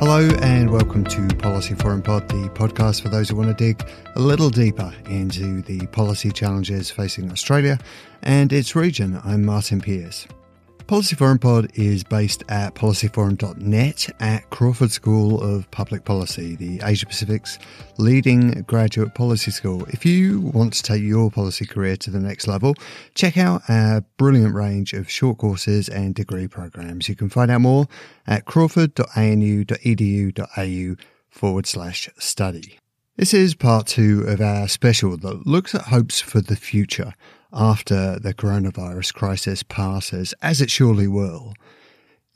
Hello and welcome to Policy Forum Pod, the podcast for those who want to dig a little deeper into the policy challenges facing Australia and its region. I'm Martin Pearce. Policy Forum Pod is based at policyforum.net at Crawford School of Public Policy, the Asia Pacific's leading graduate policy school. If you want to take your policy career to the next level, check out our brilliant range of short courses and degree programs. You can find out more at crawford.anu.edu.au forward slash study. This is part two of our special that looks at hopes for the future after the coronavirus crisis passes, as it surely will.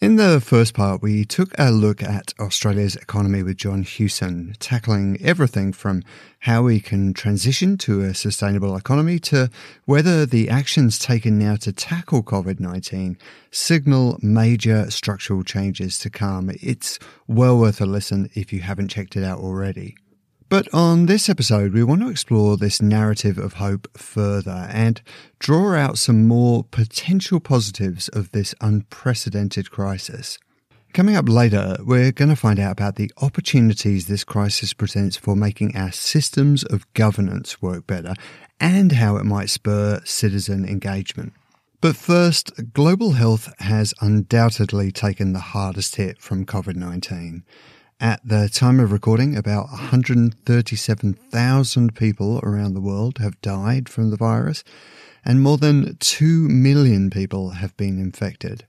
In the first part, we took a look at Australia's economy with John Hewson, tackling everything from how we can transition to a sustainable economy to whether the actions taken now to tackle COVID 19 signal major structural changes to come. It's well worth a listen if you haven't checked it out already. But on this episode, we want to explore this narrative of hope further and draw out some more potential positives of this unprecedented crisis. Coming up later, we're going to find out about the opportunities this crisis presents for making our systems of governance work better and how it might spur citizen engagement. But first, global health has undoubtedly taken the hardest hit from COVID 19. At the time of recording, about 137,000 people around the world have died from the virus, and more than 2 million people have been infected.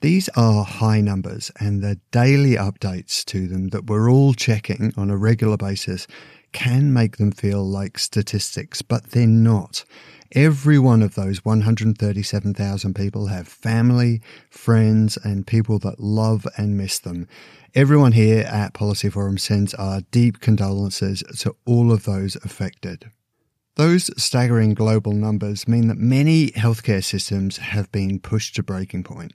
These are high numbers, and the daily updates to them that we're all checking on a regular basis can make them feel like statistics, but they're not. Every one of those 137,000 people have family, friends, and people that love and miss them. Everyone here at Policy Forum sends our deep condolences to all of those affected. Those staggering global numbers mean that many healthcare systems have been pushed to breaking point.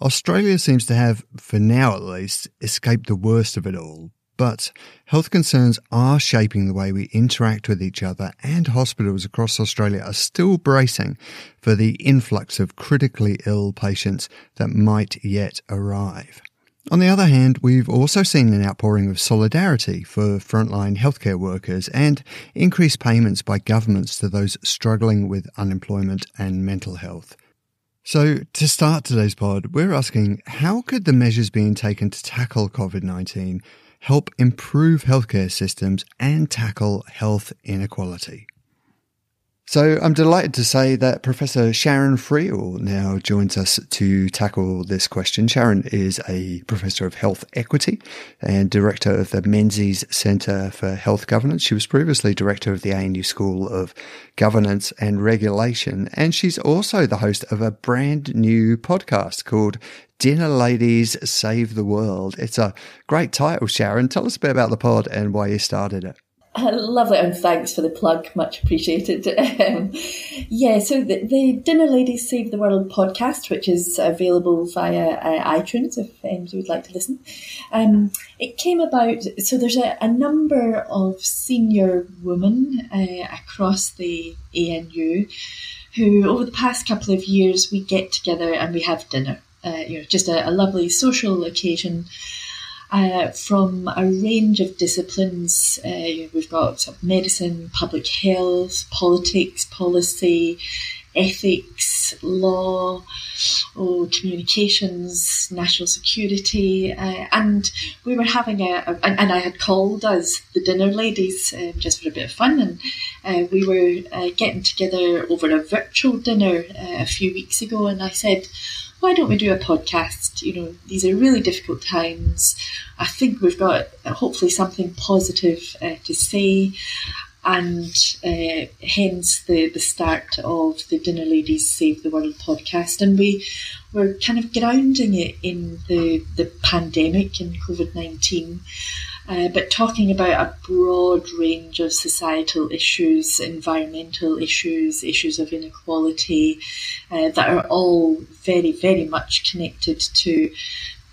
Australia seems to have, for now at least, escaped the worst of it all, but health concerns are shaping the way we interact with each other, and hospitals across Australia are still bracing for the influx of critically ill patients that might yet arrive. On the other hand, we've also seen an outpouring of solidarity for frontline healthcare workers and increased payments by governments to those struggling with unemployment and mental health. So, to start today's pod, we're asking how could the measures being taken to tackle COVID 19 help improve healthcare systems and tackle health inequality? So I'm delighted to say that Professor Sharon Friel now joins us to tackle this question. Sharon is a professor of health equity and director of the Menzies Centre for Health Governance. She was previously director of the ANU School of Governance and Regulation, and she's also the host of a brand new podcast called Dinner Ladies Save the World. It's a great title, Sharon. Tell us a bit about the pod and why you started it. Lovely, and thanks for the plug, much appreciated. Um, yeah, so the, the, Dinner Ladies Save the World podcast, which is available via uh, iTunes if um, you would like to listen, um, it came about. So there's a, a number of senior women uh, across the ANU who, over the past couple of years, we get together and we have dinner. Uh, you know, just a, a lovely social occasion uh, from a range of disciplines. Uh, we've got medicine, public health, politics, policy, ethics, law, oh, communications, national security, uh, and we were having a, a, and I had called us the dinner ladies um, just for a bit of fun, and uh, we were uh, getting together over a virtual dinner uh, a few weeks ago, and I said why don't we do a podcast? You know, these are really difficult times. I think we've got uh, hopefully something positive uh, to say. and uh, hence the, the start of the Dinner Ladies Save the World podcast. And we were kind of grounding it in the, the pandemic and COVID 19. Uh, but talking about a broad range of societal issues, environmental issues, issues of inequality, uh, that are all very, very much connected to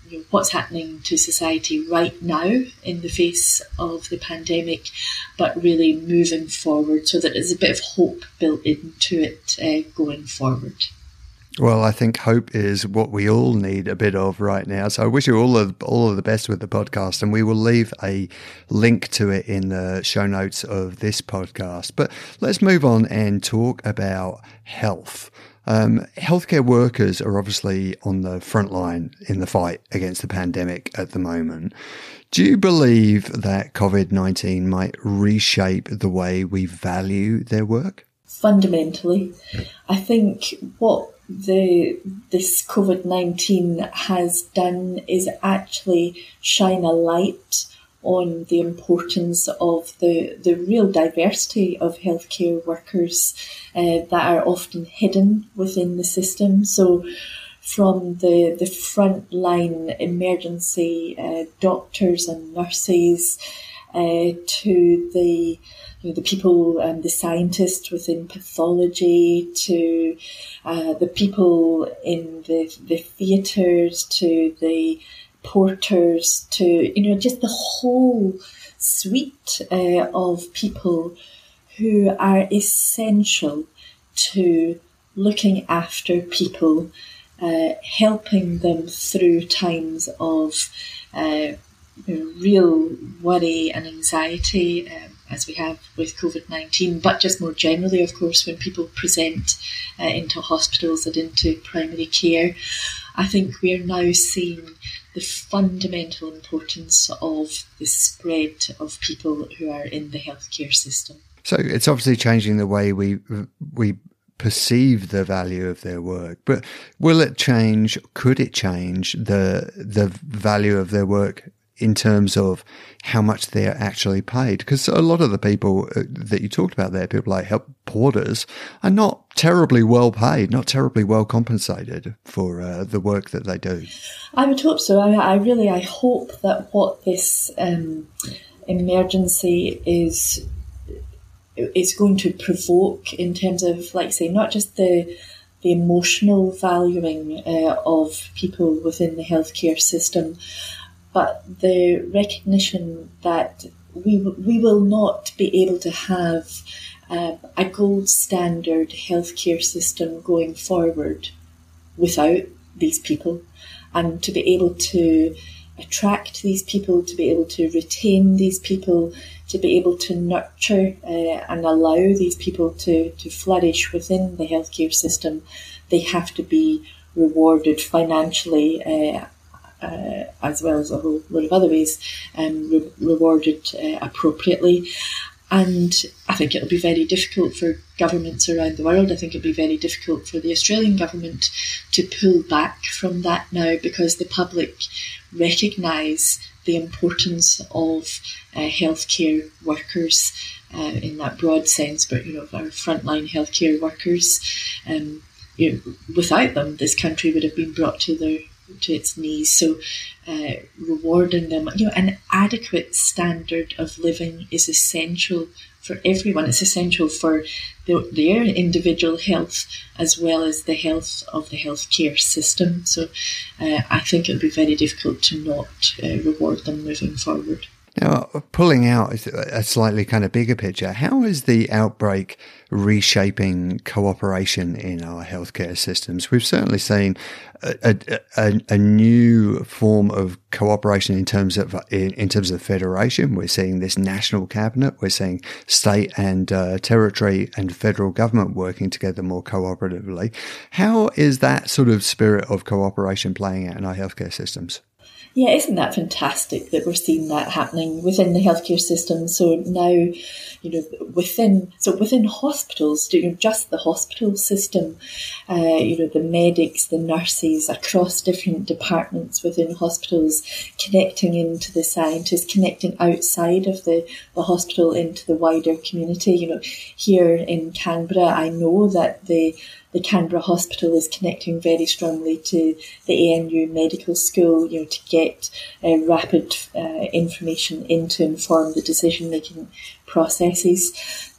you know, what's happening to society right now in the face of the pandemic, but really moving forward so that there's a bit of hope built into it uh, going forward. Well, I think hope is what we all need a bit of right now. So I wish you all of all of the best with the podcast, and we will leave a link to it in the show notes of this podcast. But let's move on and talk about health. Um, healthcare workers are obviously on the front line in the fight against the pandemic at the moment. Do you believe that COVID 19 might reshape the way we value their work? Fundamentally, I think what the this COVID nineteen has done is actually shine a light on the importance of the, the real diversity of healthcare workers uh, that are often hidden within the system. So, from the, the frontline emergency uh, doctors and nurses uh, to the you know, the people and the scientists within pathology to uh, the people in the, the theatres to the porters to you know just the whole suite uh, of people who are essential to looking after people, uh, helping them through times of uh, real worry and anxiety. Um, as we have with COVID 19, but just more generally, of course, when people present uh, into hospitals and into primary care, I think we are now seeing the fundamental importance of the spread of people who are in the healthcare system. So it's obviously changing the way we we perceive the value of their work. But will it change? Could it change the the value of their work in terms of how much they're actually paid. Because a lot of the people uh, that you talked about there, people like help porters, are not terribly well paid, not terribly well compensated for uh, the work that they do. I would hope so. I, I really, I hope that what this um, emergency is is going to provoke in terms of, like, say, not just the the emotional valuing uh, of people within the healthcare system, but the recognition that we, we will not be able to have uh, a gold standard healthcare system going forward without these people, and to be able to attract these people, to be able to retain these people, to be able to nurture uh, and allow these people to, to flourish within the healthcare system, they have to be rewarded financially uh, uh, as well as a whole lot of other ways, um, re- rewarded uh, appropriately. And I think it'll be very difficult for governments around the world. I think it'll be very difficult for the Australian government to pull back from that now because the public recognise the importance of uh, healthcare workers uh, in that broad sense, but you know, our frontline healthcare workers. Um, you know, without them, this country would have been brought to their to its knees. So, uh, rewarding them, you know, an adequate standard of living is essential for everyone. It's essential for the, their individual health as well as the health of the healthcare system. So, uh, I think it would be very difficult to not uh, reward them moving forward. Now, pulling out a slightly kind of bigger picture, how is the outbreak reshaping cooperation in our healthcare systems? We've certainly seen a, a, a new form of cooperation in terms of in, in, terms of federation. We're seeing this national cabinet. We're seeing state and uh, territory and federal government working together more cooperatively. How is that sort of spirit of cooperation playing out in our healthcare systems? Yeah, isn't that fantastic that we're seeing that happening within the healthcare system? So now, you know, within so within hospitals, you know, just the hospital system, uh, you know, the medics, the nurses across different departments within hospitals, connecting into the scientists, connecting outside of the, the hospital into the wider community. You know, here in Canberra, I know that the the Canberra Hospital is connecting very strongly to the ANU Medical School, you know, to get uh, rapid uh, information in to inform the decision making processes.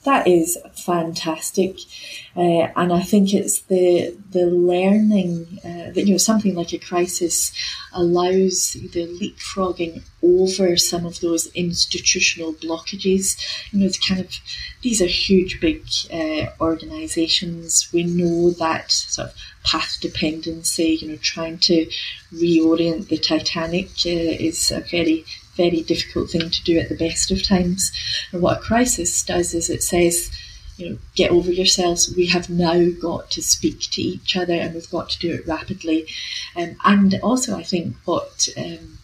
That is fantastic, uh, and I think it's the the learning uh, that you know something like a crisis allows the leapfrogging over some of those institutional blockages. You know, it's kind of these are huge, big uh, organisations. We know that sort of path dependency. You know, trying to reorient the Titanic uh, is a very very difficult thing to do at the best of times. And what a crisis does is it says, you know, get over yourselves. We have now got to speak to each other and we've got to do it rapidly. Um, and also, I think what um,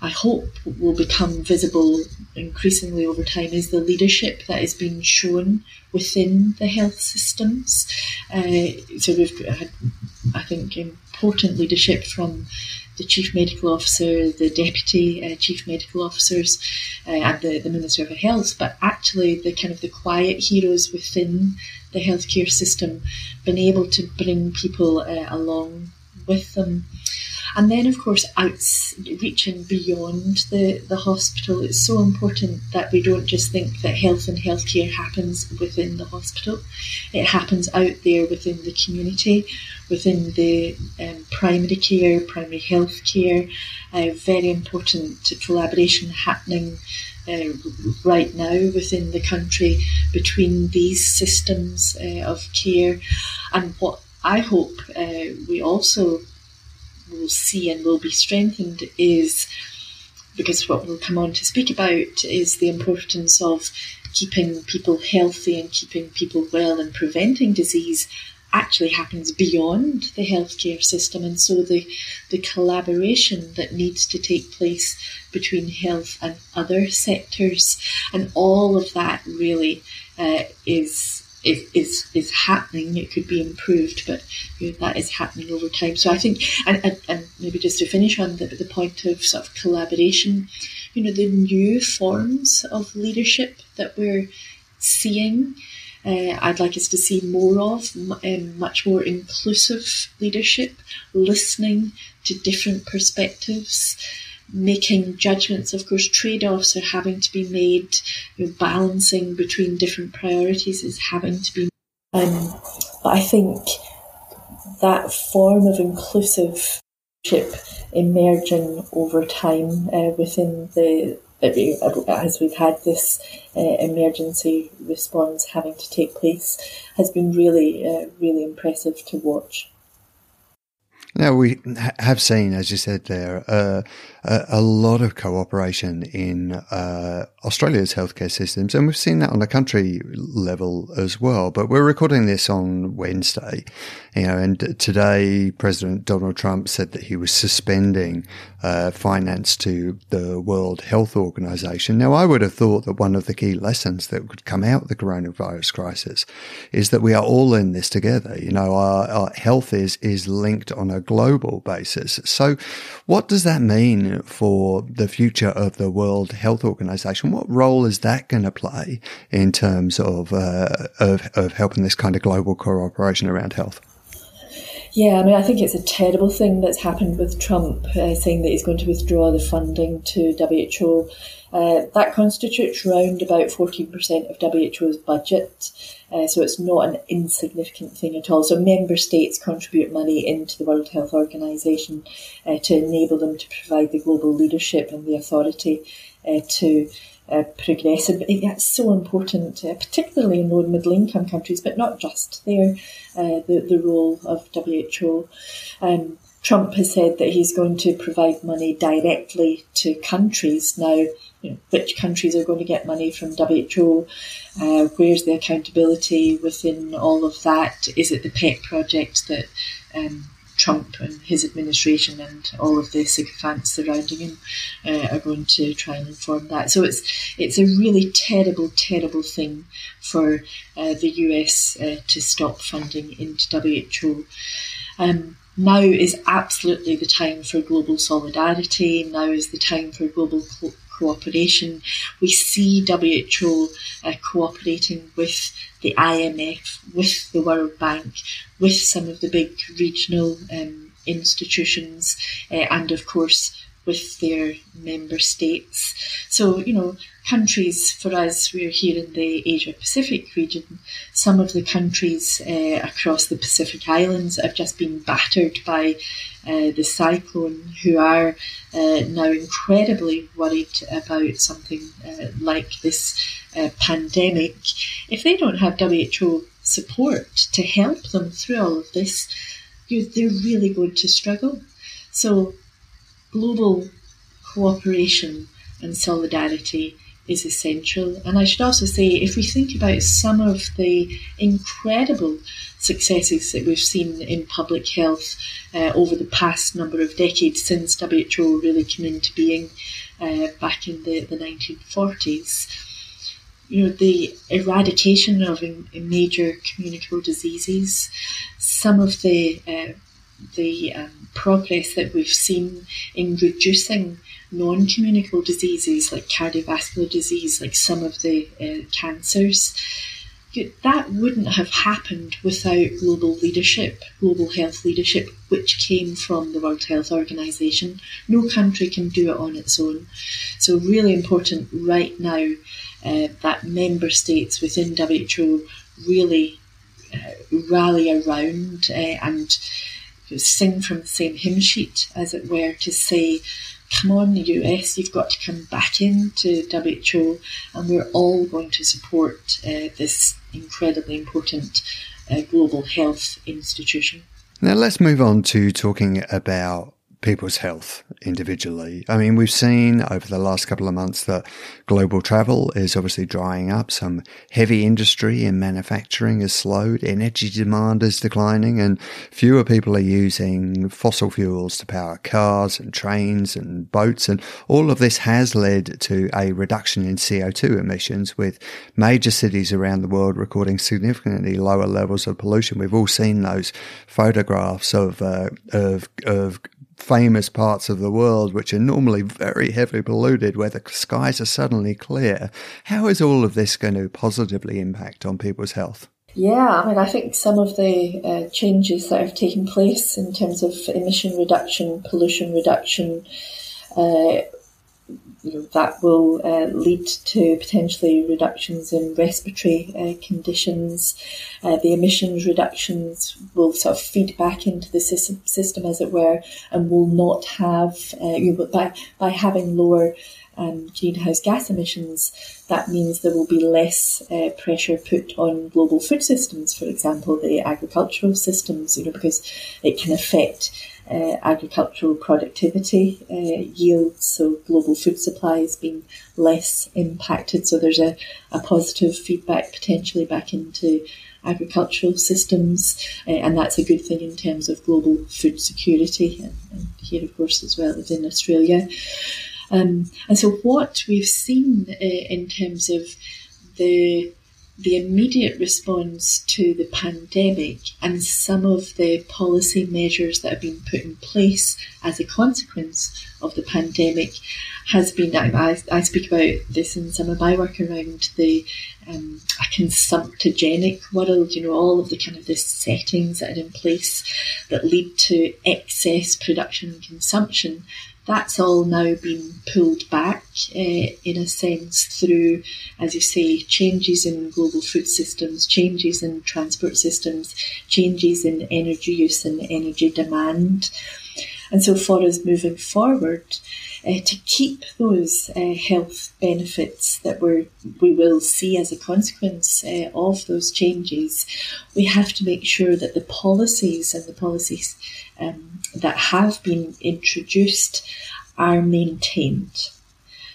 I hope will become visible increasingly over time is the leadership that is being shown within the health systems. Uh, so we've had, I think, important leadership from the chief medical officer, the deputy uh, chief medical officers, uh, and the, the minister of health, but actually the kind of the quiet heroes within the healthcare system, been able to bring people uh, along with them. And then, of course, reaching beyond the, the hospital, it's so important that we don't just think that health and healthcare happens within the hospital. It happens out there within the community, within the um, primary care, primary health care. Uh, very important collaboration happening uh, right now within the country between these systems uh, of care. And what I hope uh, we also will see and will be strengthened is because what we'll come on to speak about is the importance of keeping people healthy and keeping people well and preventing disease actually happens beyond the healthcare system. And so the the collaboration that needs to take place between health and other sectors and all of that really uh, is is, is is happening. It could be improved, but you know, that is happening over time. So I think, and, and, and maybe just to finish on the, the point of sort of collaboration, you know, the new forms of leadership that we're seeing. Uh, I'd like us to see more of um, much more inclusive leadership, listening to different perspectives, making judgments. Of course, trade offs are having to be made, you know, balancing between different priorities is having to be. Um, but I think that form of inclusive ship emerging over time uh, within the as we've had this uh, emergency response having to take place has been really uh, really impressive to watch. Now, we have seen, as you said there, uh, a, lot of cooperation in uh, Australia's healthcare systems, and we've seen that on a country level as well. But we're recording this on Wednesday, you know, and today President Donald Trump said that he was suspending uh, finance to the World Health Organization. Now, I would have thought that one of the key lessons that could come out of the coronavirus crisis is that we are all in this together. You know, our, our health is is linked on a global basis. So, what does that mean for the future of the World Health Organization? What role is that going to play in terms of, uh, of, of helping this kind of global cooperation around health? Yeah, I mean, I think it's a terrible thing that's happened with Trump uh, saying that he's going to withdraw the funding to WHO. Uh, that constitutes around about 14% of WHO's budget, uh, so it's not an insignificant thing at all. So member states contribute money into the World Health Organization uh, to enable them to provide the global leadership and the authority uh, to uh, progressive. It's so important, uh, particularly in low and middle income countries, but not just there, uh, the, the role of WHO. Um, Trump has said that he's going to provide money directly to countries. Now, you know, which countries are going to get money from WHO? Uh, where's the accountability within all of that? Is it the pet project that um, Trump and his administration and all of the sycophants surrounding him uh, are going to try and inform that. So it's it's a really terrible, terrible thing for uh, the US uh, to stop funding into WHO. Um, now is absolutely the time for global solidarity. Now is the time for global cooperation. We see WHO uh, cooperating with the IMF, with the World Bank, with some of the big regional um, institutions, uh, and of course with their member states. So, you know, countries for us, we're here in the Asia Pacific region. Some of the countries uh, across the Pacific Islands have just been battered by uh, the cyclone, who are uh, now incredibly worried about something uh, like this uh, pandemic. If they don't have WHO support to help them through all of this, they're really going to struggle. So global cooperation and solidarity is essential. And I should also say, if we think about some of the incredible successes that we've seen in public health uh, over the past number of decades since WHO really came into being uh, back in the, the 1940s, you know, the eradication of major communicable diseases, some of the uh, the um, progress that we've seen in reducing non communicable diseases like cardiovascular disease, like some of the uh, cancers. That wouldn't have happened without global leadership, global health leadership, which came from the World Health Organization. No country can do it on its own. So, really important right now uh, that member states within WHO really uh, rally around uh, and sing from the same hymn sheet, as it were, to say, come on, the US, you've got to come back into WHO, and we're all going to support uh, this incredibly important uh, global health institution. Now, let's move on to talking about people's health individually. I mean, we've seen over the last couple of months that global travel is obviously drying up. Some heavy industry in manufacturing has slowed. Energy demand is declining and fewer people are using fossil fuels to power cars and trains and boats. And all of this has led to a reduction in CO2 emissions with major cities around the world recording significantly lower levels of pollution. We've all seen those photographs of, uh, of, of famous parts of the world which are normally very heavily polluted where the skies are suddenly clear. How is all of this going to positively impact on people's health? Yeah, I mean, I think some of the uh, changes that have taken place in terms of emission reduction, pollution reduction, uh, that will uh, lead to potentially reductions in respiratory uh, conditions. Uh, the emissions reductions will sort of feed back into the system, system as it were, and will not have, uh, you know, by, by having lower um, greenhouse gas emissions, that means there will be less uh, pressure put on global food systems, for example, the agricultural systems, you know, because it can affect uh, agricultural productivity uh, yields, so global food supplies being less impacted. So there's a, a positive feedback potentially back into agricultural systems, uh, and that's a good thing in terms of global food security, and, and here, of course, as well within Australia. Um, and so, what we've seen uh, in terms of the the immediate response to the pandemic and some of the policy measures that have been put in place as a consequence of the pandemic has been, I, I speak about this in some of my work around the um, a consumptagenic world, you know, all of the kind of the settings that are in place that lead to excess production and consumption that's all now been pulled back uh, in a sense through, as you say, changes in global food systems, changes in transport systems, changes in energy use and energy demand. And so, for us moving forward, uh, to keep those uh, health benefits that we we will see as a consequence uh, of those changes, we have to make sure that the policies and the policies um, that have been introduced are maintained.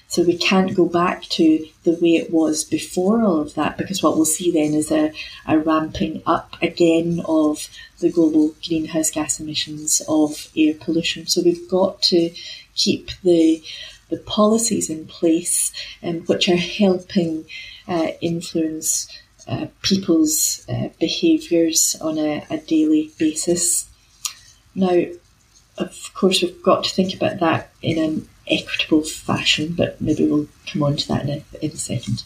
So we can't go back to the way it was before all of that because what we'll see then is a, a ramping up again of the global greenhouse gas emissions of air pollution. So we've got to keep the the policies in place um, which are helping uh, influence uh, people's uh, behaviours on a, a daily basis. Now, of course, we've got to think about that in an equitable fashion, but maybe we'll come on to that in a, in a second.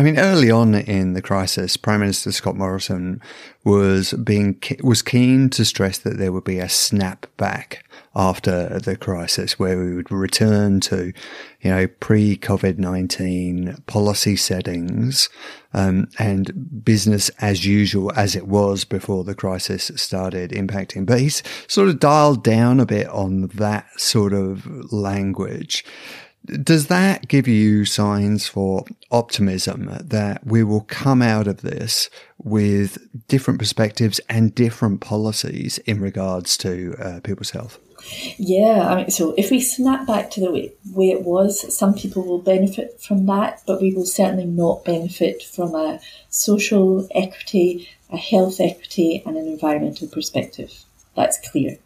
I mean, early on in the crisis, Prime Minister Scott Morrison was being was keen to stress that there would be a snap back after the crisis, where we would return to, you know, pre COVID nineteen policy settings um, and business as usual as it was before the crisis started impacting. But he's sort of dialed down a bit on that sort of language. Does that give you signs for optimism that we will come out of this with different perspectives and different policies in regards to uh, people's health? Yeah, I mean, so if we snap back to the way, way it was, some people will benefit from that, but we will certainly not benefit from a social equity, a health equity, and an environmental perspective. That's clear.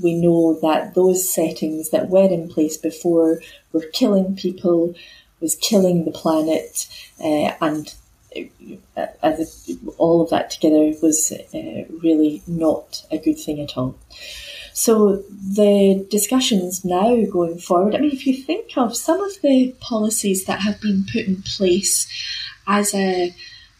We know that those settings that were in place before were killing people, was killing the planet, uh, and uh, as all of that together was uh, really not a good thing at all. So the discussions now going forward, I mean, if you think of some of the policies that have been put in place as a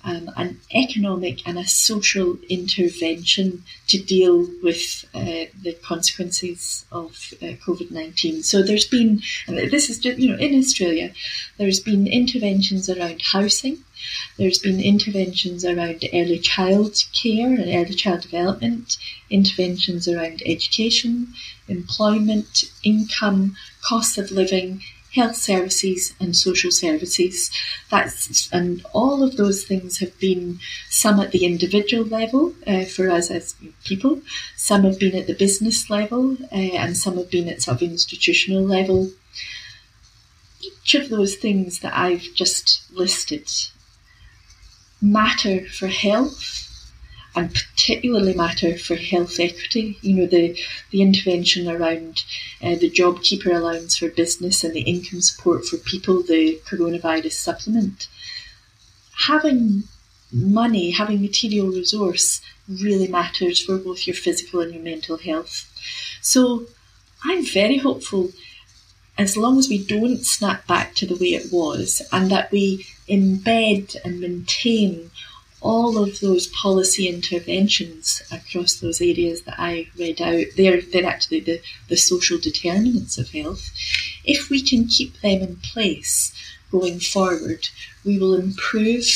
um, an economic and a social intervention to deal with uh, the consequences of uh, COVID 19. So there's been, this is just, you know, in Australia, there's been interventions around housing, there's been interventions around early child care and early child development, interventions around education, employment, income, cost of living, health services and social services. That's and all of those things have been some at the individual level uh, for us as people, some have been at the business level, uh, and some have been at sort of institutional level. Each of those things that I've just listed matter for health and particularly matter for health equity. You know, the, the intervention around uh, the JobKeeper allowance for business and the income support for people, the coronavirus supplement. Having money, having material resource really matters for both your physical and your mental health. So I'm very hopeful as long as we don't snap back to the way it was and that we embed and maintain all of those policy interventions across those areas that I read out, they're, they're actually the, the social determinants of health. If we can keep them in place going forward, we will improve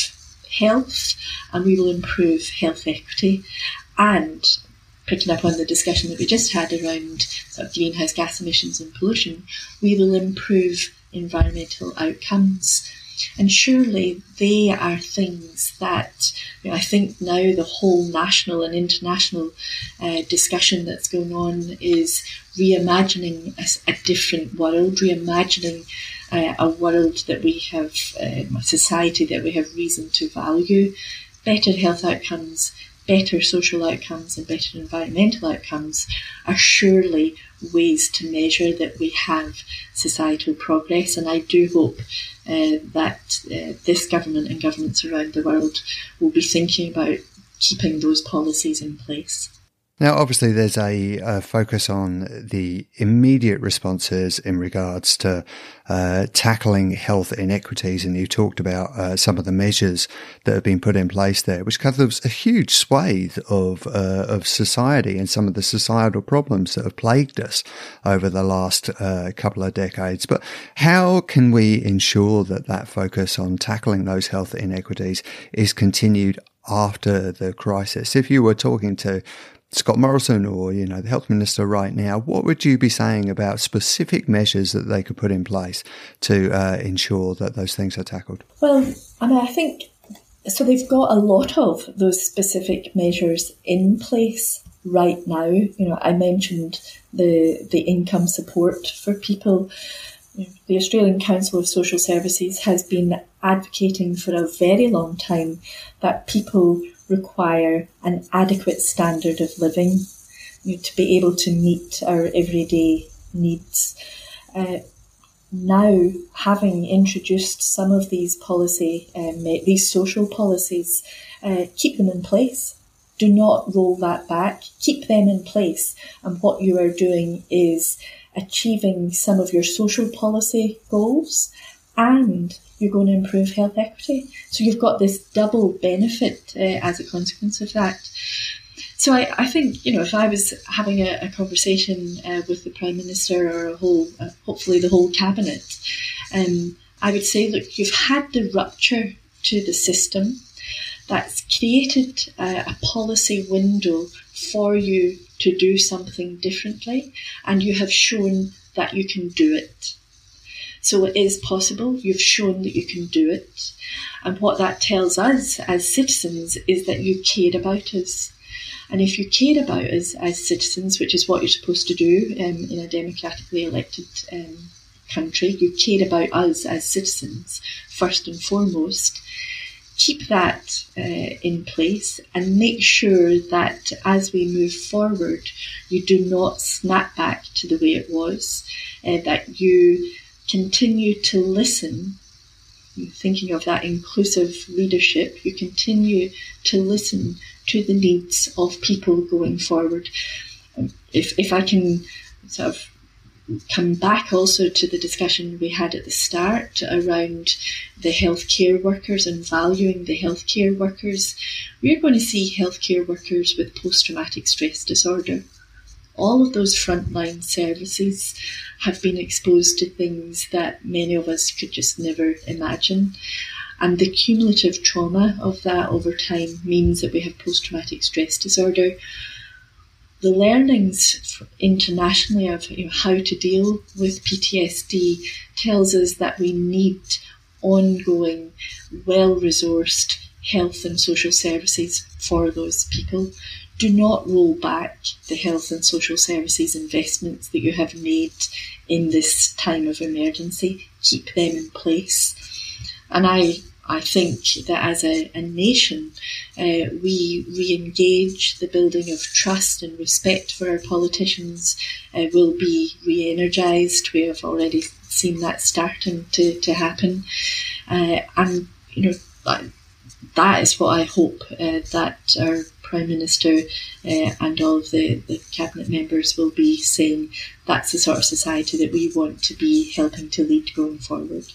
health and we will improve health equity. And picking up on the discussion that we just had around sort of greenhouse gas emissions and pollution, we will improve environmental outcomes and surely they are things that you know, I think now the whole national and international uh, discussion that's going on is reimagining a, a different world, reimagining uh, a world that we have, um, a society that we have reason to value, better health outcomes, better social outcomes, and better environmental outcomes are surely ways to measure that we have societal progress. And I do hope uh, that uh, this government and governments around the world will be thinking about keeping those policies in place. Now, obviously, there's a, a, focus on the immediate responses in regards to uh, tackling health inequities, and you talked about uh, some of the measures that have been put in place there, which covers a huge swathe of uh, of society and some of the societal problems that have plagued us over the last uh, couple of decades. But how can we ensure that that focus on tackling those health inequities is continued after the crisis? If you were talking to Scott Morrison or, you know, the health minister right now, what would you be saying about specific measures that they could put in place to uh, ensure that those things are tackled? Well, I mean, I think so. They've got a lot of those specific measures in place right now. You know, I mentioned the the income support for people. the Australian Council of Social Services has been advocating for a very long time that people require an adequate standard of living you know, to be able to meet our everyday needs. Uh, now, having introduced some of these policy, um, these social policies, uh, keep them in place. Do not roll that back. Keep them in place. And what you are doing is achieving some of your social policy goals and you're going to improve health equity. So you've got this double benefit uh, as a consequence of that. So I, I think, you know, if I was having a, a conversation uh, with the Prime Minister or a whole, uh, hopefully the whole Cabinet, um, I would say, look, you've had the rupture to the system that's created a, a policy window for you to do something differently, and you have shown that you can do it. So it is possible. You've shown that you can do it. And what that tells us as citizens is that you care about us. And if you care about us as citizens, which is what you're supposed to do um, in a democratically elected um, country, you care about us as citizens first and foremost. Keep that uh, in place and make sure that as we move forward, you do not snap back to the way it was, uh, that you continue to listen thinking of that inclusive leadership, you continue to listen to the needs of people going forward. Um, if, if I can sort of come back also to the discussion we had at the start around the healthcare workers and valuing the healthcare workers, we're going to see healthcare workers with post traumatic stress disorder. All of those frontline services have been exposed to things that many of us could just never imagine. And the cumulative trauma of that over time means that we have post traumatic stress disorder. The learnings internationally of you know, how to deal with PTSD tells us that we need ongoing, well resourced health and social services for those people. Do not roll back the health and social services investments that you have made in this time of emergency. Keep them in place. And I I think that as a, a nation, uh, we re engage the building of trust and respect for our politicians uh, will be re energised. We have already seen that starting to, to happen. Uh, and, you know, that, that is what I hope uh, that our Prime Minister uh, and all of the, the cabinet members will be saying that's the sort of society that we want to be helping to lead going forward.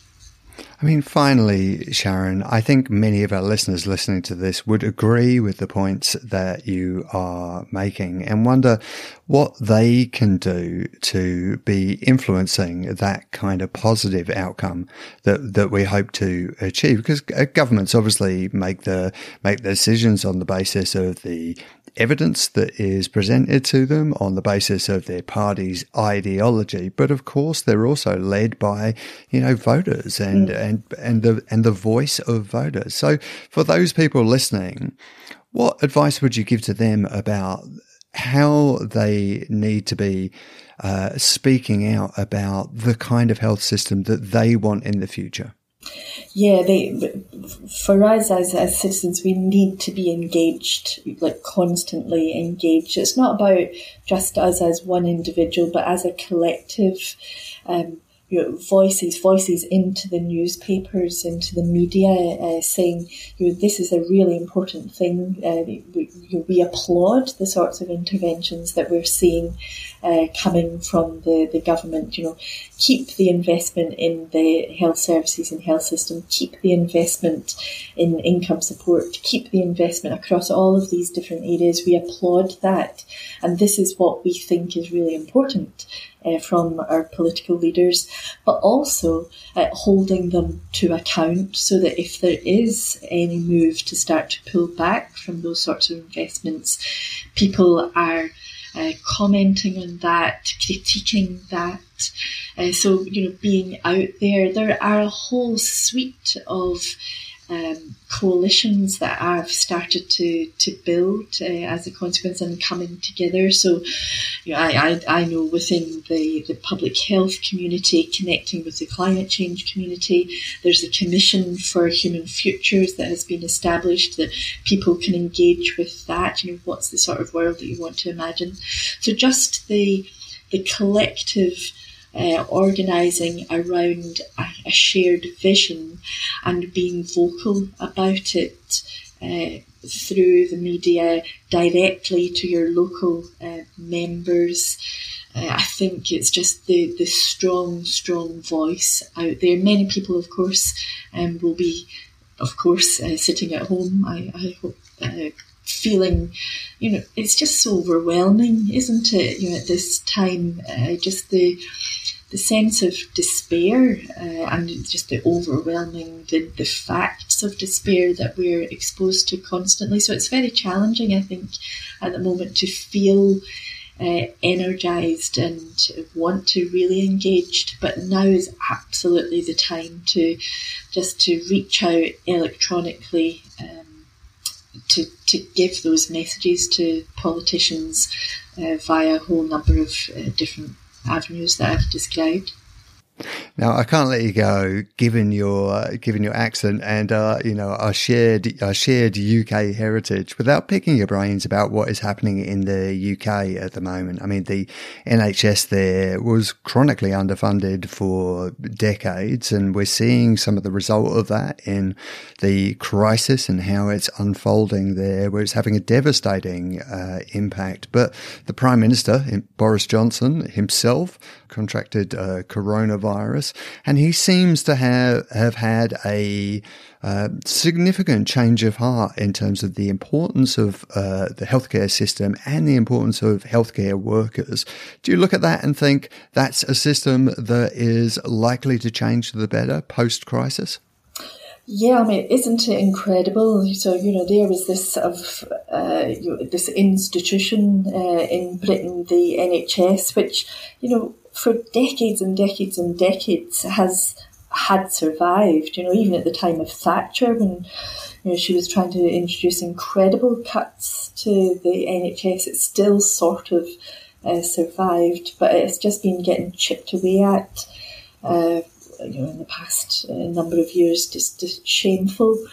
I mean, finally, Sharon, I think many of our listeners listening to this would agree with the points that you are making and wonder what they can do to be influencing that kind of positive outcome that, that we hope to achieve. Because uh, governments obviously make the, make the decisions on the basis of the evidence that is presented to them on the basis of their party's ideology. But of course, they're also led by, you know, voters and, mm. and, and the, and the voice of voters. So for those people listening, what advice would you give to them about how they need to be uh, speaking out about the kind of health system that they want in the future? Yeah, they for us as, as citizens, we need to be engaged, like constantly engaged. It's not about just us as one individual, but as a collective. Um, you know, voices, voices into the newspapers, into the media, uh, saying, you know, this is a really important thing. Uh, we, we applaud the sorts of interventions that we're seeing uh, coming from the, the government. You know, keep the investment in the health services and health system, keep the investment in income support, keep the investment across all of these different areas. We applaud that. And this is what we think is really important uh, from our political leaders, but also uh, holding them to account so that if there is any move to start to pull back from those sorts of investments, people are uh, commenting on that, critiquing that. Uh, so, you know, being out there, there are a whole suite of um, coalitions that I've started to to build uh, as a consequence and coming together. So, you know, I, I, I know within the, the public health community, connecting with the climate change community, there's a commission for human futures that has been established that people can engage with that. You know, what's the sort of world that you want to imagine? So, just the the collective uh, organising around a, a, shared vision and being vocal about it uh, through the media directly to your local uh, members. Uh, I think it's just the, the strong, strong voice out there. Many people, of course, um, will be, of course, uh, sitting at home. I, I hope uh, feeling, you know, it's just so overwhelming, isn't it? You know, at this time, uh, just the the sense of despair uh, and just the overwhelming the, the facts of despair that we're exposed to constantly. So it's very challenging, I think, at the moment to feel uh, energized and want to really engaged. But now is absolutely the time to just to reach out electronically. Um, to, to give those messages to politicians uh, via a whole number of uh, different avenues that I've described. Now I can't let you go, given your uh, given your accent and uh, you know our shared our shared UK heritage, without picking your brains about what is happening in the UK at the moment. I mean, the NHS there was chronically underfunded for decades, and we're seeing some of the result of that in the crisis and how it's unfolding there, where it's having a devastating uh, impact. But the Prime Minister Boris Johnson himself contracted uh, coronavirus, and he seems to have have had a uh, significant change of heart in terms of the importance of uh, the healthcare system and the importance of healthcare workers. Do you look at that and think that's a system that is likely to change for the better post crisis? Yeah, I mean, isn't it incredible? So you know, there is this of uh, you know, this institution uh, in Britain, the NHS, which you know for decades and decades and decades has had survived. You know, even at the time of Thatcher, when you know she was trying to introduce incredible cuts to the NHS, it still sort of uh, survived, but it's just been getting chipped away at. Uh, you know, in the past uh, number of years, just, just shameful.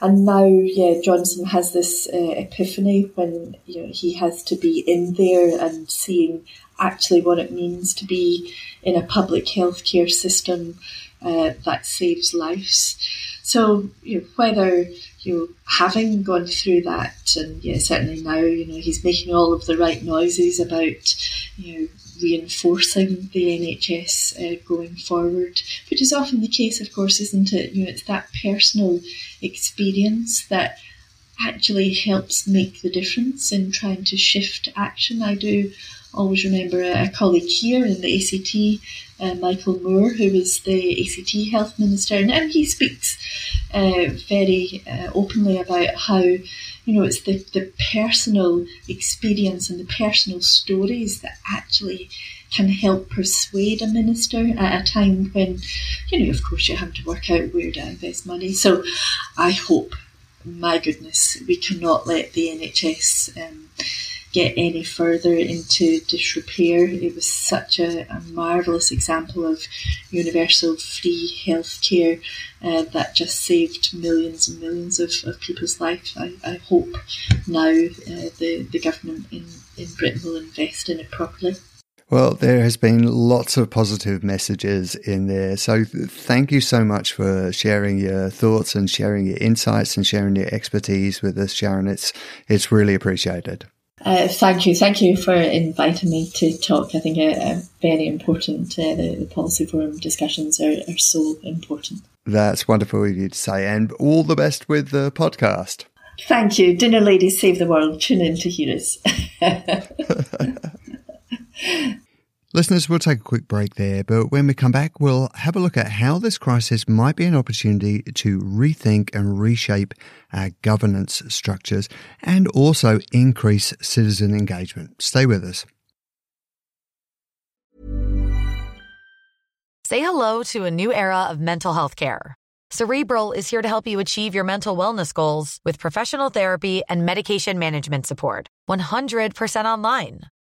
And now, yeah, Johnson has this uh, epiphany when you know he has to be in there and seeing actually what it means to be in a public healthcare system uh, that saves lives. So, you know, whether you know, having gone through that, and yeah, certainly now, you know, he's making all of the right noises about, you know, reinforcing the NHS uh, going forward, which is often the case, of course, isn't it? You know, it's that personal experience that actually helps make the difference in trying to shift action. I do always remember a, colleague here in the ACT, uh, Michael Moore, who was the ACT Health Minister, and, and he speaks uh, very uh, openly about how you know it's the, the personal experience and the personal stories that actually can help persuade a minister at a time when, you know, of course, you have to work out where to invest money. So I hope, my goodness, we cannot let the NHS. Um, get any further into disrepair. It was such a, a marvellous example of universal free healthcare uh, that just saved millions and millions of, of people's lives. I, I hope now uh, the, the government in, in Britain will invest in it properly. Well, there has been lots of positive messages in there. So thank you so much for sharing your thoughts and sharing your insights and sharing your expertise with us, Sharon. It's, it's really appreciated. Uh, thank you. Thank you for inviting me to talk. I think uh, very important. Uh, the, the, policy forum discussions are, are so important. That's wonderful of you to say. And all the best with the podcast. Thank you. Dinner Ladies Save the World. Tune in to hear us. Listeners, we'll take a quick break there, but when we come back, we'll have a look at how this crisis might be an opportunity to rethink and reshape our governance structures and also increase citizen engagement. Stay with us. Say hello to a new era of mental health care. Cerebral is here to help you achieve your mental wellness goals with professional therapy and medication management support. 100% online.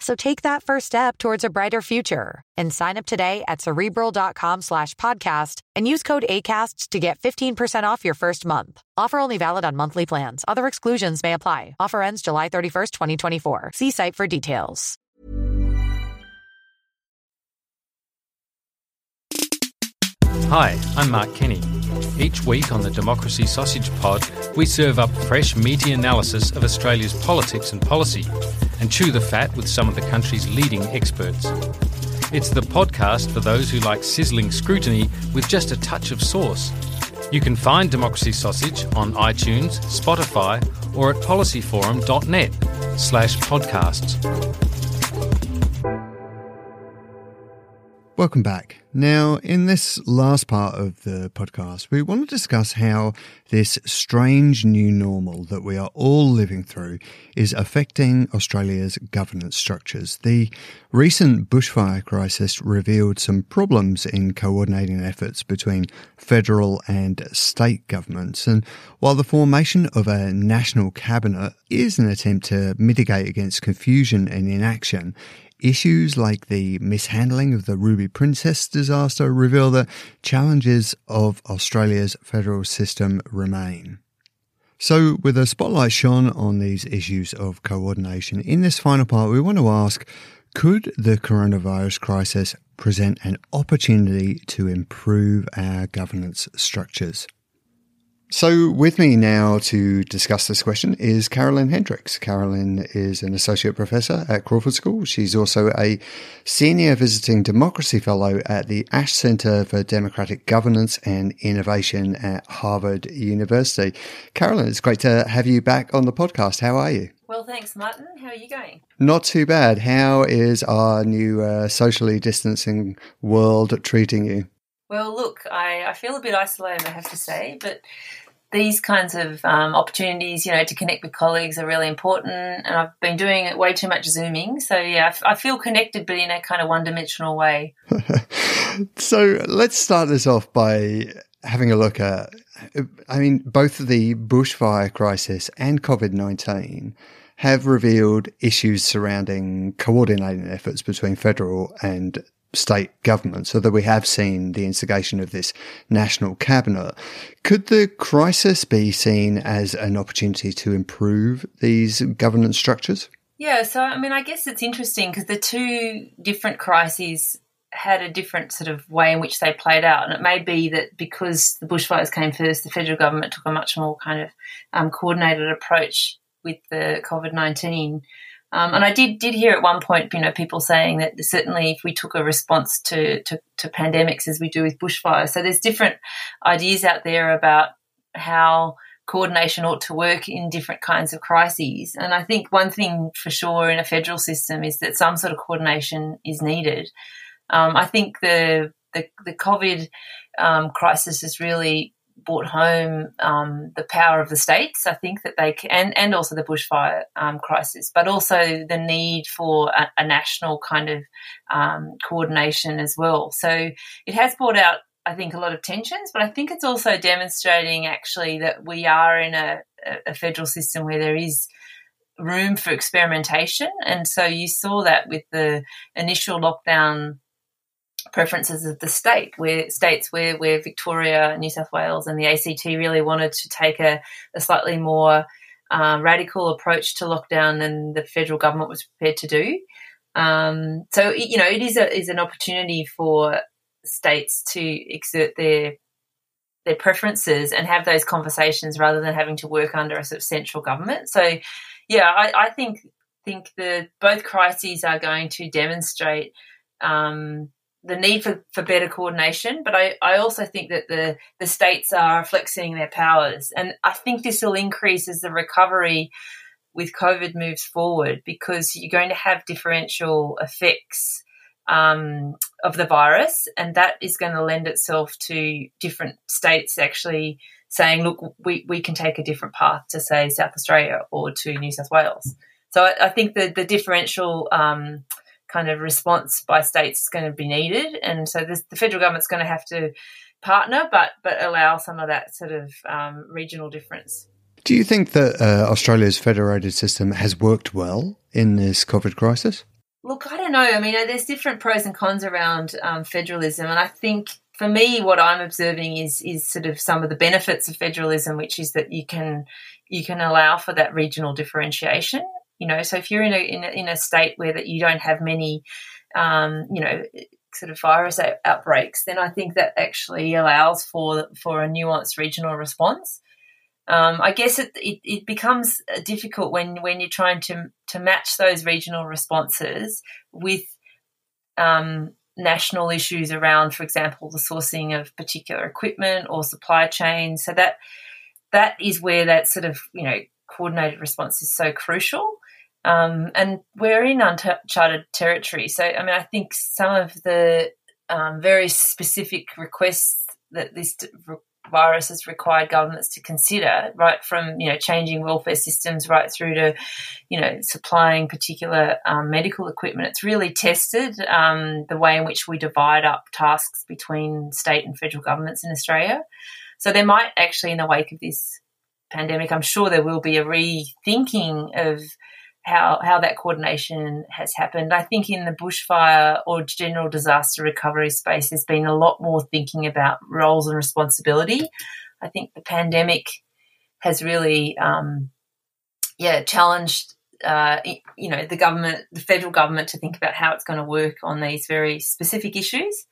So take that first step towards a brighter future and sign up today at cerebral.com slash podcast and use code ACasts to get 15% off your first month. Offer only valid on monthly plans. Other exclusions may apply. Offer ends July 31st, 2024. See site for details. Hi, I'm Mark Kenny. Each week on the Democracy Sausage Pod, we serve up fresh, meaty analysis of Australia's politics and policy and chew the fat with some of the country's leading experts. It's the podcast for those who like sizzling scrutiny with just a touch of sauce. You can find Democracy Sausage on iTunes, Spotify, or at policyforum.net slash podcasts. Welcome back. Now, in this last part of the podcast, we want to discuss how this strange new normal that we are all living through is affecting Australia's governance structures. The recent bushfire crisis revealed some problems in coordinating efforts between federal and state governments. And while the formation of a national cabinet is an attempt to mitigate against confusion and inaction, Issues like the mishandling of the Ruby Princess disaster reveal that challenges of Australia's federal system remain. So, with a spotlight shone on these issues of coordination, in this final part, we want to ask could the coronavirus crisis present an opportunity to improve our governance structures? So, with me now to discuss this question is Carolyn Hendriks. Carolyn is an associate professor at Crawford School. She's also a senior visiting democracy fellow at the Ash Center for Democratic Governance and Innovation at Harvard University. Carolyn, it's great to have you back on the podcast. How are you? Well, thanks, Martin. How are you going? Not too bad. How is our new uh, socially distancing world treating you? Well, look, I, I feel a bit isolated, I have to say, but these kinds of um, opportunities, you know, to connect with colleagues are really important. And I've been doing it way too much Zooming. So, yeah, I feel connected, but in a kind of one dimensional way. so, let's start this off by having a look at, I mean, both the bushfire crisis and COVID 19 have revealed issues surrounding coordinating efforts between federal and state governments, although we have seen the instigation of this national cabinet. Could the crisis be seen as an opportunity to improve these governance structures? Yeah, so I mean, I guess it's interesting because the two different crises had a different sort of way in which they played out. And it may be that because the bushfires came first, the federal government took a much more kind of um, coordinated approach with the COVID 19 um, and I did did hear at one point, you know, people saying that certainly if we took a response to, to, to pandemics as we do with bushfires, so there's different ideas out there about how coordination ought to work in different kinds of crises. And I think one thing for sure in a federal system is that some sort of coordination is needed. Um, I think the the, the COVID um, crisis has really brought home um, the power of the states. I think that they can, and, and also the bushfire um, crisis, but also the need for a, a national kind of um, coordination as well. So it has brought out, I think, a lot of tensions, but I think it's also demonstrating actually that we are in a, a federal system where there is room for experimentation. And so you saw that with the initial lockdown preferences of the state, where states where, where Victoria, New South Wales, and the ACT really wanted to take a, a slightly more uh, radical approach to lockdown than the federal government was prepared to do. Um, so you know, it is a is an opportunity for states to exert their their preferences and have those conversations rather than having to work under a sort of central government. So, yeah, I, I think think the both crises are going to demonstrate um, the need for, for better coordination, but I, I also think that the, the states are flexing their powers. And I think this will increase as the recovery with COVID moves forward because you're going to have differential effects um, of the virus, and that is going to lend itself to different states actually saying, look, we, we can take a different path to, say, South Australia or to New South Wales. So I, I think that the differential um, kind of response by states is going to be needed, and so this, the federal government's going to have to partner, but but allow some of that sort of um, regional difference. Do you think that uh, Australia's federated system has worked well in this COVID crisis? Look, I don't know. I mean, there's different pros and cons around um, federalism, and I think for me, what I'm observing is is sort of some of the benefits of federalism, which is that you can you can allow for that regional differentiation you know, so if you're in a in a, in a state where that you don't have many, um, you know, sort of virus outbreaks, then I think that actually allows for for a nuanced regional response. Um, I guess it, it, it, becomes difficult when, when you're trying to to match those regional responses with um, national issues around, for example, the sourcing of particular equipment or supply chains. So that that is where that sort of you know coordinated response is so crucial. Um, and we're in uncharted territory. So, I mean, I think some of the um, very specific requests that this virus has required governments to consider, right from you know changing welfare systems right through to you know supplying particular um, medical equipment. It's really tested um, the way in which we divide up tasks between state and federal governments in Australia. So there might actually, in the wake of this pandemic, I'm sure there will be a rethinking of how how that coordination has happened. I think in the bushfire or general disaster recovery space, there's been a lot more thinking about roles and responsibility. I think the pandemic has really, um, yeah, challenged. Uh, you know, the government, the federal government, to think about how it's going to work on these very specific issues.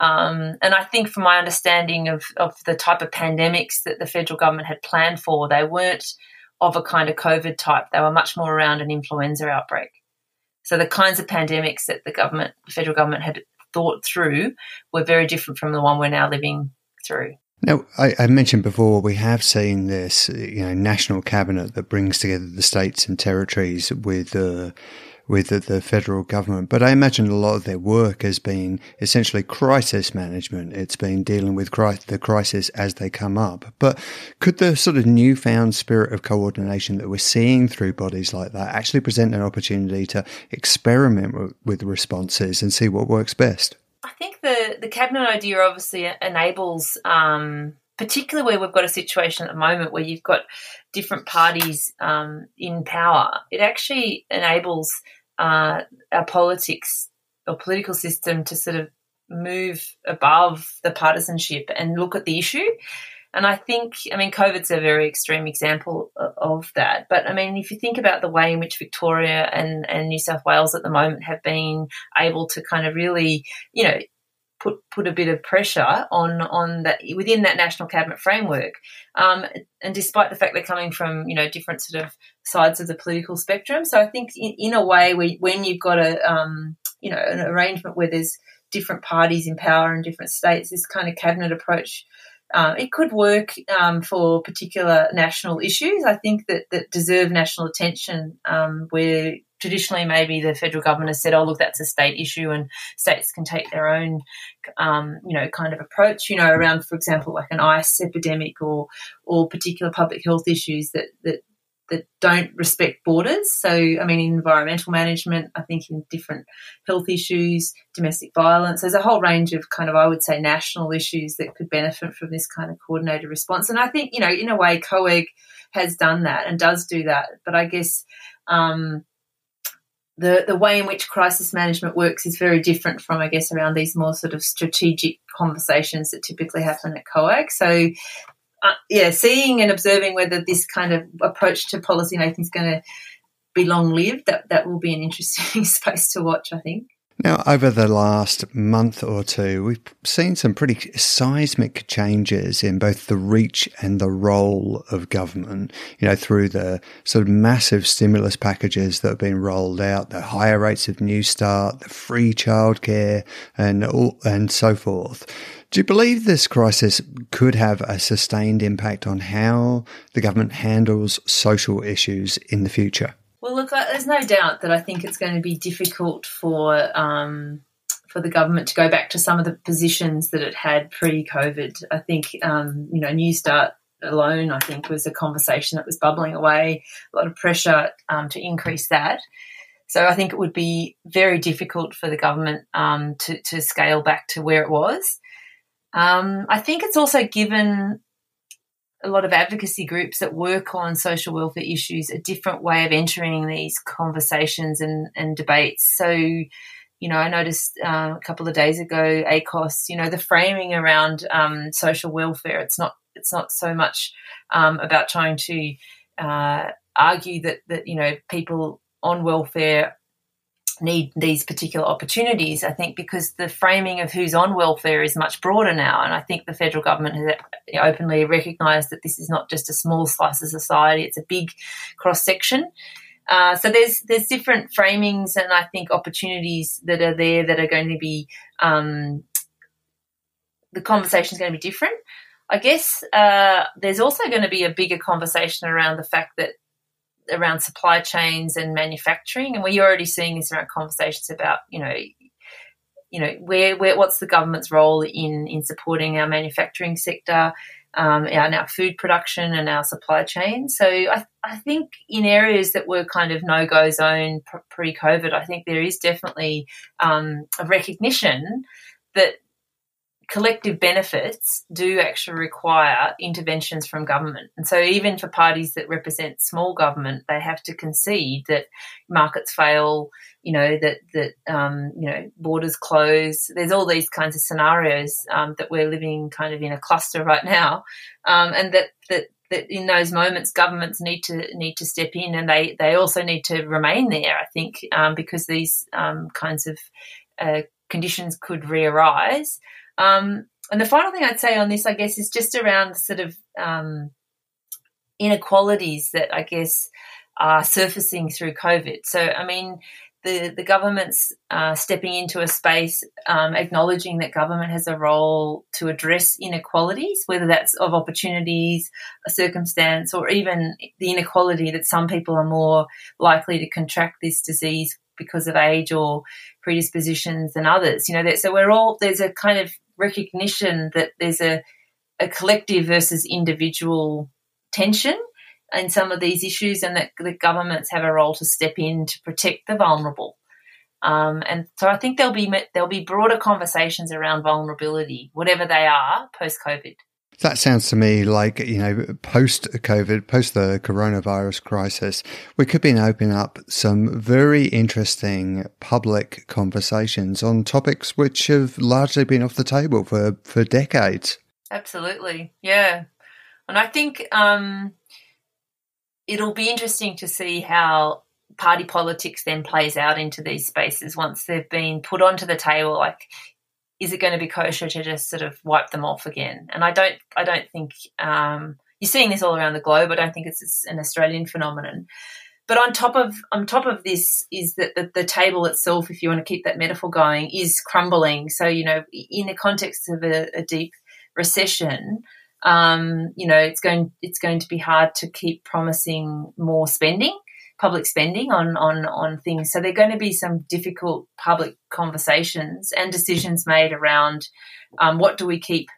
Um, and I think, from my understanding of, of the type of pandemics that the federal government had planned for, they weren't of a kind of COVID type. They were much more around an influenza outbreak. So the kinds of pandemics that the government, the federal government had thought through were very different from the one we're now living through. Now, I, I, mentioned before we have seen this, you know, national cabinet that brings together the states and territories with uh, with the, the, federal government. But I imagine a lot of their work has been essentially crisis management. It's been dealing with cri- the crisis as they come up. But could the sort of newfound spirit of coordination that we're seeing through bodies like that actually present an opportunity to experiment w- with responses and see what works best? I think the, the cabinet idea obviously enables um, particularly where we've got a situation at the moment where you've got different parties um, in power, it actually enables uh, our politics or political system to sort of move above the partisanship and look at the issue. And I think, I mean, COVID's a very extreme example of that. But I mean, if you think about the way in which Victoria and, and New South Wales at the moment have been able to kind of really, you know, put put a bit of pressure on on that within that national cabinet framework. Um, and despite the fact they're coming from you know different sort of sides of the political spectrum, so I think in, in a way we, when you've got a um, you know an arrangement where there's different parties in power in different states, this kind of cabinet approach. Uh, it could work um, for particular national issues. I think that, that deserve national attention, um, where traditionally maybe the federal government has said, oh, look, that's a state issue and states can take their own, um, you know, kind of approach, you know, around, for example, like an ice epidemic or, or particular public health issues that, that, that don't respect borders. So, I mean, environmental management, I think in different health issues, domestic violence, there's a whole range of kind of, I would say, national issues that could benefit from this kind of coordinated response. And I think, you know, in a way, COAG has done that and does do that. But I guess, um, the, the way in which crisis management works is very different from, I guess, around these more sort of strategic conversations that typically happen at COAG. So, uh, yeah, seeing and observing whether this kind of approach to policymaking is going to be long lived, that, that will be an interesting space to watch, I think. Now, over the last month or two, we've seen some pretty seismic changes in both the reach and the role of government, you know, through the sort of massive stimulus packages that have been rolled out, the higher rates of New Start, the free childcare, and, all, and so forth. Do you believe this crisis could have a sustained impact on how the government handles social issues in the future? Well, look, there's no doubt that I think it's going to be difficult for um, for the government to go back to some of the positions that it had pre-COVID. I think um, you know, New Start alone, I think, was a conversation that was bubbling away. A lot of pressure um, to increase that. So I think it would be very difficult for the government um, to, to scale back to where it was. Um, I think it's also given a lot of advocacy groups that work on social welfare issues a different way of entering these conversations and, and debates. So, you know, I noticed uh, a couple of days ago, ACOSS, you know, the framing around um, social welfare. It's not it's not so much um, about trying to uh, argue that that you know people on welfare need these particular opportunities. I think because the framing of who's on welfare is much broader now, and I think the federal government has openly recognised that this is not just a small slice of society; it's a big cross section. Uh, so there's there's different framings and I think opportunities that are there that are going to be um, the conversation is going to be different. I guess uh, there's also going to be a bigger conversation around the fact that around supply chains and manufacturing, and we're already seeing this around conversations about you know you know where where what's the government's role in in supporting our manufacturing sector. Um, and our food production and our supply chain. So I, I think in areas that were kind of no go zone pre COVID, I think there is definitely um, a recognition that collective benefits do actually require interventions from government. And so, even for parties that represent small government, they have to concede that markets fail, you know, that, that um, you know, borders close. There's all these kinds of scenarios um, that we're living kind of in a cluster right now. Um, and that, that, that in those moments, governments need to need to step in, and they they also need to remain there. I think um, because these um, kinds of uh, conditions could re-arise. Um, and the final thing I'd say on this, I guess, is just around sort of um, inequalities that I guess are surfacing through COVID. So, I mean, the, the government's uh, stepping into a space, um, acknowledging that government has a role to address inequalities, whether that's of opportunities, a circumstance, or even the inequality that some people are more likely to contract this disease because of age or predispositions than others. You know, that, so we're all there's a kind of recognition that there's a, a collective versus individual tension in some of these issues, and that the governments have a role to step in to protect the vulnerable. Um, and so I think there'll be there'll be broader conversations around vulnerability, whatever they are, post COVID. That sounds to me like, you know, post COVID, post the coronavirus crisis, we could be opening up some very interesting public conversations on topics which have largely been off the table for, for decades. Absolutely. Yeah. And I think um, it'll be interesting to see how party politics then plays out into these spaces once they've been put onto the table. Like, is it going to be kosher to just sort of wipe them off again? And I don't, I don't think um, you're seeing this all around the globe. I don't think it's, it's, an Australian phenomenon. But on top of on top of this is that the, the, table itself, if you want to keep that metaphor going, is crumbling. So you know, in the context of a, a deep recession, um, you know, it's going it's going to be hard to keep promising more spending public spending on on on things. So there are going to be some difficult public conversations and decisions made around um, what do we keep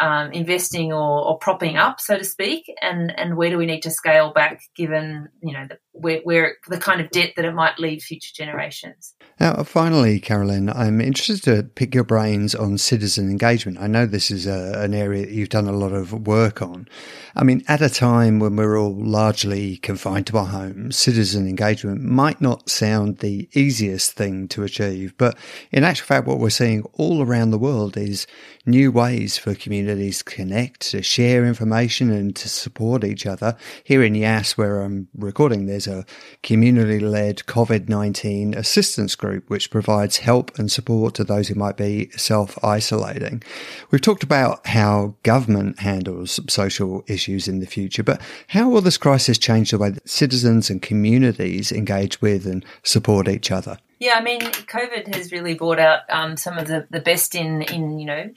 um, investing or, or, propping up, so to speak, and and where do we need to scale back given you know the, where, where the kind of debt that it might leave future generations. Now, finally, Carolyn, I'm interested to pick your brains on citizen engagement. I know this is a, an area that you've done a lot of work on. I mean, at a time when we're all largely confined to our homes, citizen engagement might not sound the easiest thing to achieve, but in actual fact, what we're seeing all around the world is new ways for communities to connect, to share information, and to support each other. Here in Yass, where I'm recording, there's a community led COVID 19 assistance group which provides help and support to those who might be self isolating. We've talked about how government handles social issues in the future, but how will this crisis change the way that citizens and communities engage with and support each other? Yeah, I mean, COVID has really brought out um, some of the, the best in, in you know,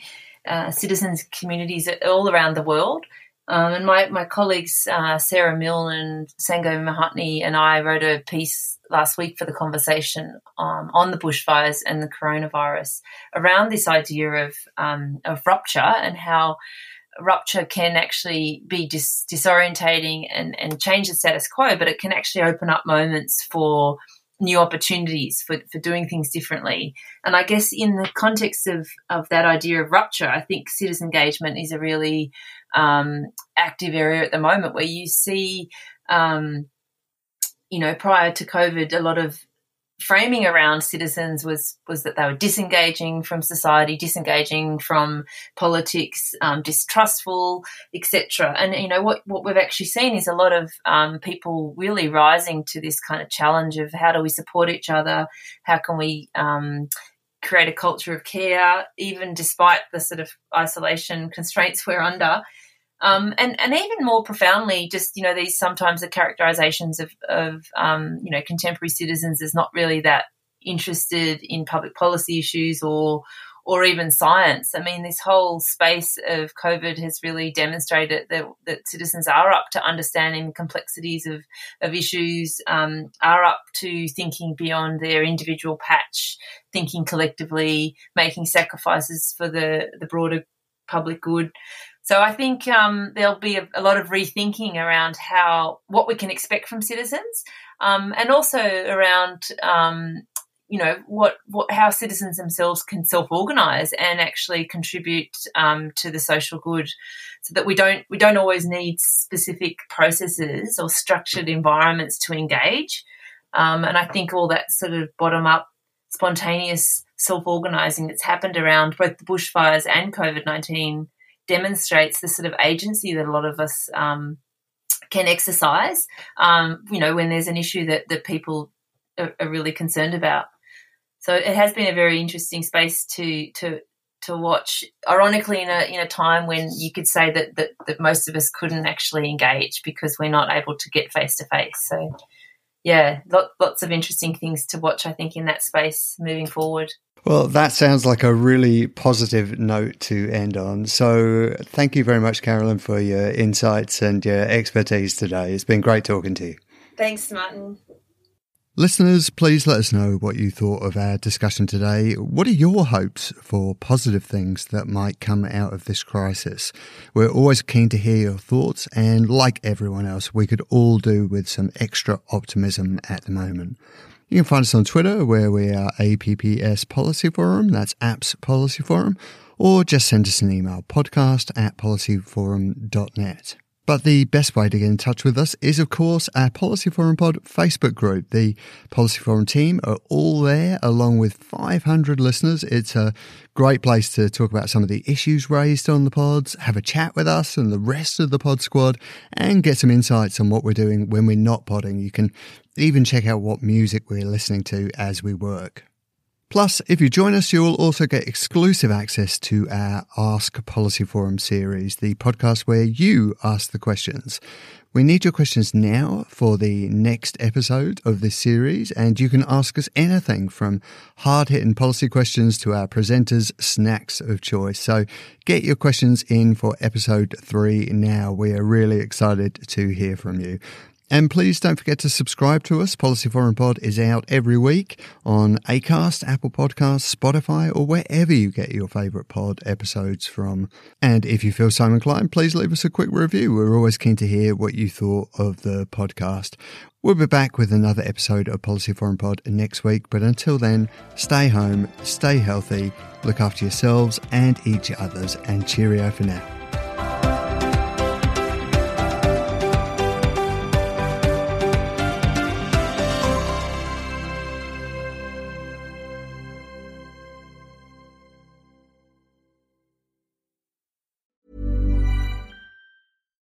uh, citizens communities all around the world. Um, and my, my colleagues, uh, Sarah Milne and Sango Mahanty, and I wrote a piece last week for the conversation um, on the bushfires and the coronavirus around this idea of, um, of rupture and how rupture can actually be dis- disorientating and, and change the status quo, but it can actually open up moments for new opportunities for, for doing things differently. And I guess in the context of, of that idea of rupture, I think citizen engagement is a really um, active area at the moment where you see, um, you know, prior to COVID, a lot of framing around citizens was was that they were disengaging from society, disengaging from politics, um, distrustful, etc. And you know what what we've actually seen is a lot of um, people really rising to this kind of challenge of how do we support each other, how can we um, create a culture of care, even despite the sort of isolation constraints we're under. Um, and and even more profoundly, just you know these sometimes the characterizations of of um, you know contemporary citizens is not really that interested in public policy issues or or even science. I mean, this whole space of COVID has really demonstrated that, that citizens are up to understanding complexities of, of issues, um, are up to thinking beyond their individual patch, thinking collectively, making sacrifices for the, the broader public good. So I think um, there'll be a, a, lot of rethinking around how what we can expect from citizens, um, and also around um, you know what what how citizens themselves can self organize and actually contribute um, to the social good, so that we don't we don't always need specific processes or structured environments to engage. Um, and I think all that sort of bottom up, spontaneous self organizing that's happened around both the bushfires and COVID nineteen demonstrates the sort of agency that a lot of us um, can exercise. Um, you know, when there's an issue that that people are, are, really concerned about. So it has been a very interesting space to to to watch. Ironically, in a in a time when you could say that that, that most of us couldn't actually engage because we're not able to get face to face. So. Yeah, lot, lots of interesting things to watch, I think, in that space moving forward. Well, that sounds like a really positive note to end on. So, thank you very much, Carolyn, for your insights and your expertise today. It's been great talking to you. Thanks, Martin. Listeners, please let us know what you thought of our discussion today. What are your hopes for positive things that might come out of this crisis? We're always keen to hear your thoughts, and like everyone else, we could all do with some extra optimism at the moment. You can find us on Twitter where we are APPS Policy Forum, that's Apps Policy Forum, or just send us an email, podcast at policyforum.net. But the best way to get in touch with us is, of course, our Policy Forum Pod Facebook group. The Policy Forum team are all there, along with 500 listeners. It's a great place to talk about some of the issues raised on the pods, have a chat with us and the rest of the pod squad, and get some insights on what we're doing when we're not podding. You can even check out what music we're listening to as we work. Plus, if you join us, you'll also get exclusive access to our Ask Policy Forum series, the podcast where you ask the questions. We need your questions now for the next episode of this series, and you can ask us anything from hard hitting policy questions to our presenters' snacks of choice. So get your questions in for episode three now. We are really excited to hear from you. And please don't forget to subscribe to us. Policy Forum Pod is out every week on Acast, Apple Podcasts, Spotify, or wherever you get your favourite pod episodes from. And if you feel so inclined, please leave us a quick review. We're always keen to hear what you thought of the podcast. We'll be back with another episode of Policy Forum Pod next week, but until then, stay home, stay healthy, look after yourselves and each other's, and cheerio for now.